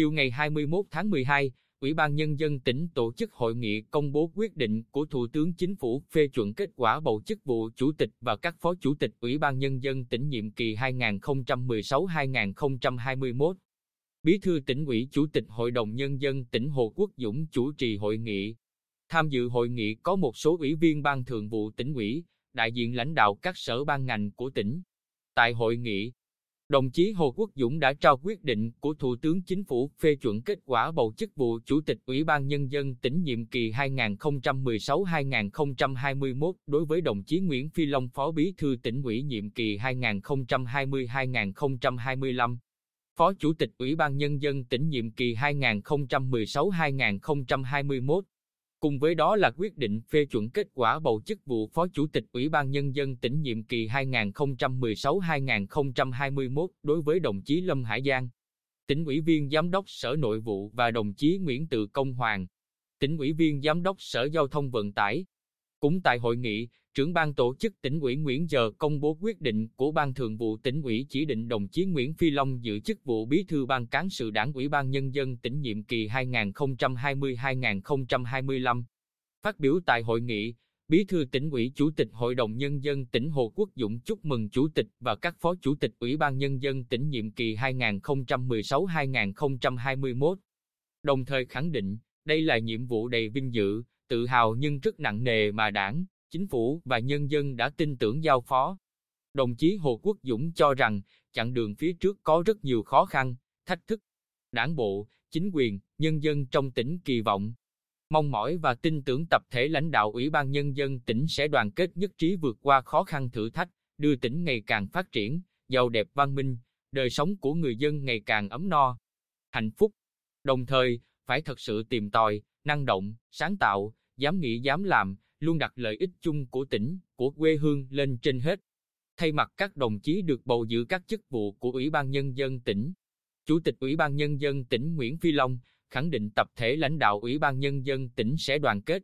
Chiều ngày 21 tháng 12, Ủy ban Nhân dân tỉnh tổ chức hội nghị công bố quyết định của Thủ tướng Chính phủ phê chuẩn kết quả bầu chức vụ Chủ tịch và các Phó Chủ tịch Ủy ban Nhân dân tỉnh nhiệm kỳ 2016-2021. Bí thư tỉnh ủy Chủ tịch Hội đồng Nhân dân tỉnh Hồ Quốc Dũng chủ trì hội nghị. Tham dự hội nghị có một số ủy viên ban thường vụ tỉnh ủy, đại diện lãnh đạo các sở ban ngành của tỉnh. Tại hội nghị, đồng chí Hồ Quốc Dũng đã trao quyết định của Thủ tướng Chính phủ phê chuẩn kết quả bầu chức vụ Chủ tịch Ủy ban Nhân dân tỉnh nhiệm kỳ 2016-2021 đối với đồng chí Nguyễn Phi Long, Phó Bí thư tỉnh ủy nhiệm kỳ 2020-2025. Phó Chủ tịch Ủy ban Nhân dân tỉnh nhiệm kỳ 2016-2021. Cùng với đó là quyết định phê chuẩn kết quả bầu chức vụ Phó Chủ tịch Ủy ban Nhân dân tỉnh nhiệm kỳ 2016-2021 đối với đồng chí Lâm Hải Giang, tỉnh ủy viên Giám đốc Sở Nội vụ và đồng chí Nguyễn Tự Công Hoàng, tỉnh ủy viên Giám đốc Sở Giao thông Vận tải. Cũng tại hội nghị, trưởng ban tổ chức tỉnh ủy Nguyễn Giờ công bố quyết định của ban thường vụ tỉnh ủy chỉ định đồng chí Nguyễn Phi Long giữ chức vụ bí thư ban cán sự đảng ủy ban nhân dân tỉnh nhiệm kỳ 2020-2025. Phát biểu tại hội nghị, Bí thư tỉnh ủy Chủ tịch Hội đồng Nhân dân tỉnh Hồ Quốc Dũng chúc mừng Chủ tịch và các Phó Chủ tịch Ủy ban Nhân dân tỉnh nhiệm kỳ 2016-2021. Đồng thời khẳng định, đây là nhiệm vụ đầy vinh dự, tự hào nhưng rất nặng nề mà đảng, chính phủ và nhân dân đã tin tưởng giao phó. Đồng chí Hồ Quốc Dũng cho rằng, chặng đường phía trước có rất nhiều khó khăn, thách thức. Đảng bộ, chính quyền, nhân dân trong tỉnh kỳ vọng, mong mỏi và tin tưởng tập thể lãnh đạo Ủy ban Nhân dân tỉnh sẽ đoàn kết nhất trí vượt qua khó khăn thử thách, đưa tỉnh ngày càng phát triển, giàu đẹp văn minh, đời sống của người dân ngày càng ấm no, hạnh phúc. Đồng thời, phải thật sự tìm tòi, năng động, sáng tạo, dám nghĩ dám làm, luôn đặt lợi ích chung của tỉnh, của quê hương lên trên hết. Thay mặt các đồng chí được bầu giữ các chức vụ của Ủy ban Nhân dân tỉnh, Chủ tịch Ủy ban Nhân dân tỉnh Nguyễn Phi Long khẳng định tập thể lãnh đạo Ủy ban Nhân dân tỉnh sẽ đoàn kết,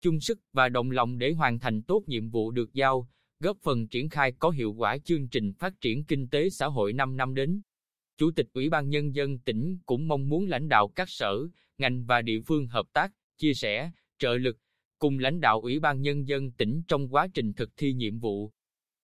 chung sức và đồng lòng để hoàn thành tốt nhiệm vụ được giao, góp phần triển khai có hiệu quả chương trình phát triển kinh tế xã hội 5 năm đến. Chủ tịch Ủy ban Nhân dân tỉnh cũng mong muốn lãnh đạo các sở, ngành và địa phương hợp tác, chia sẻ, trợ lực, cùng lãnh đạo Ủy ban Nhân dân tỉnh trong quá trình thực thi nhiệm vụ,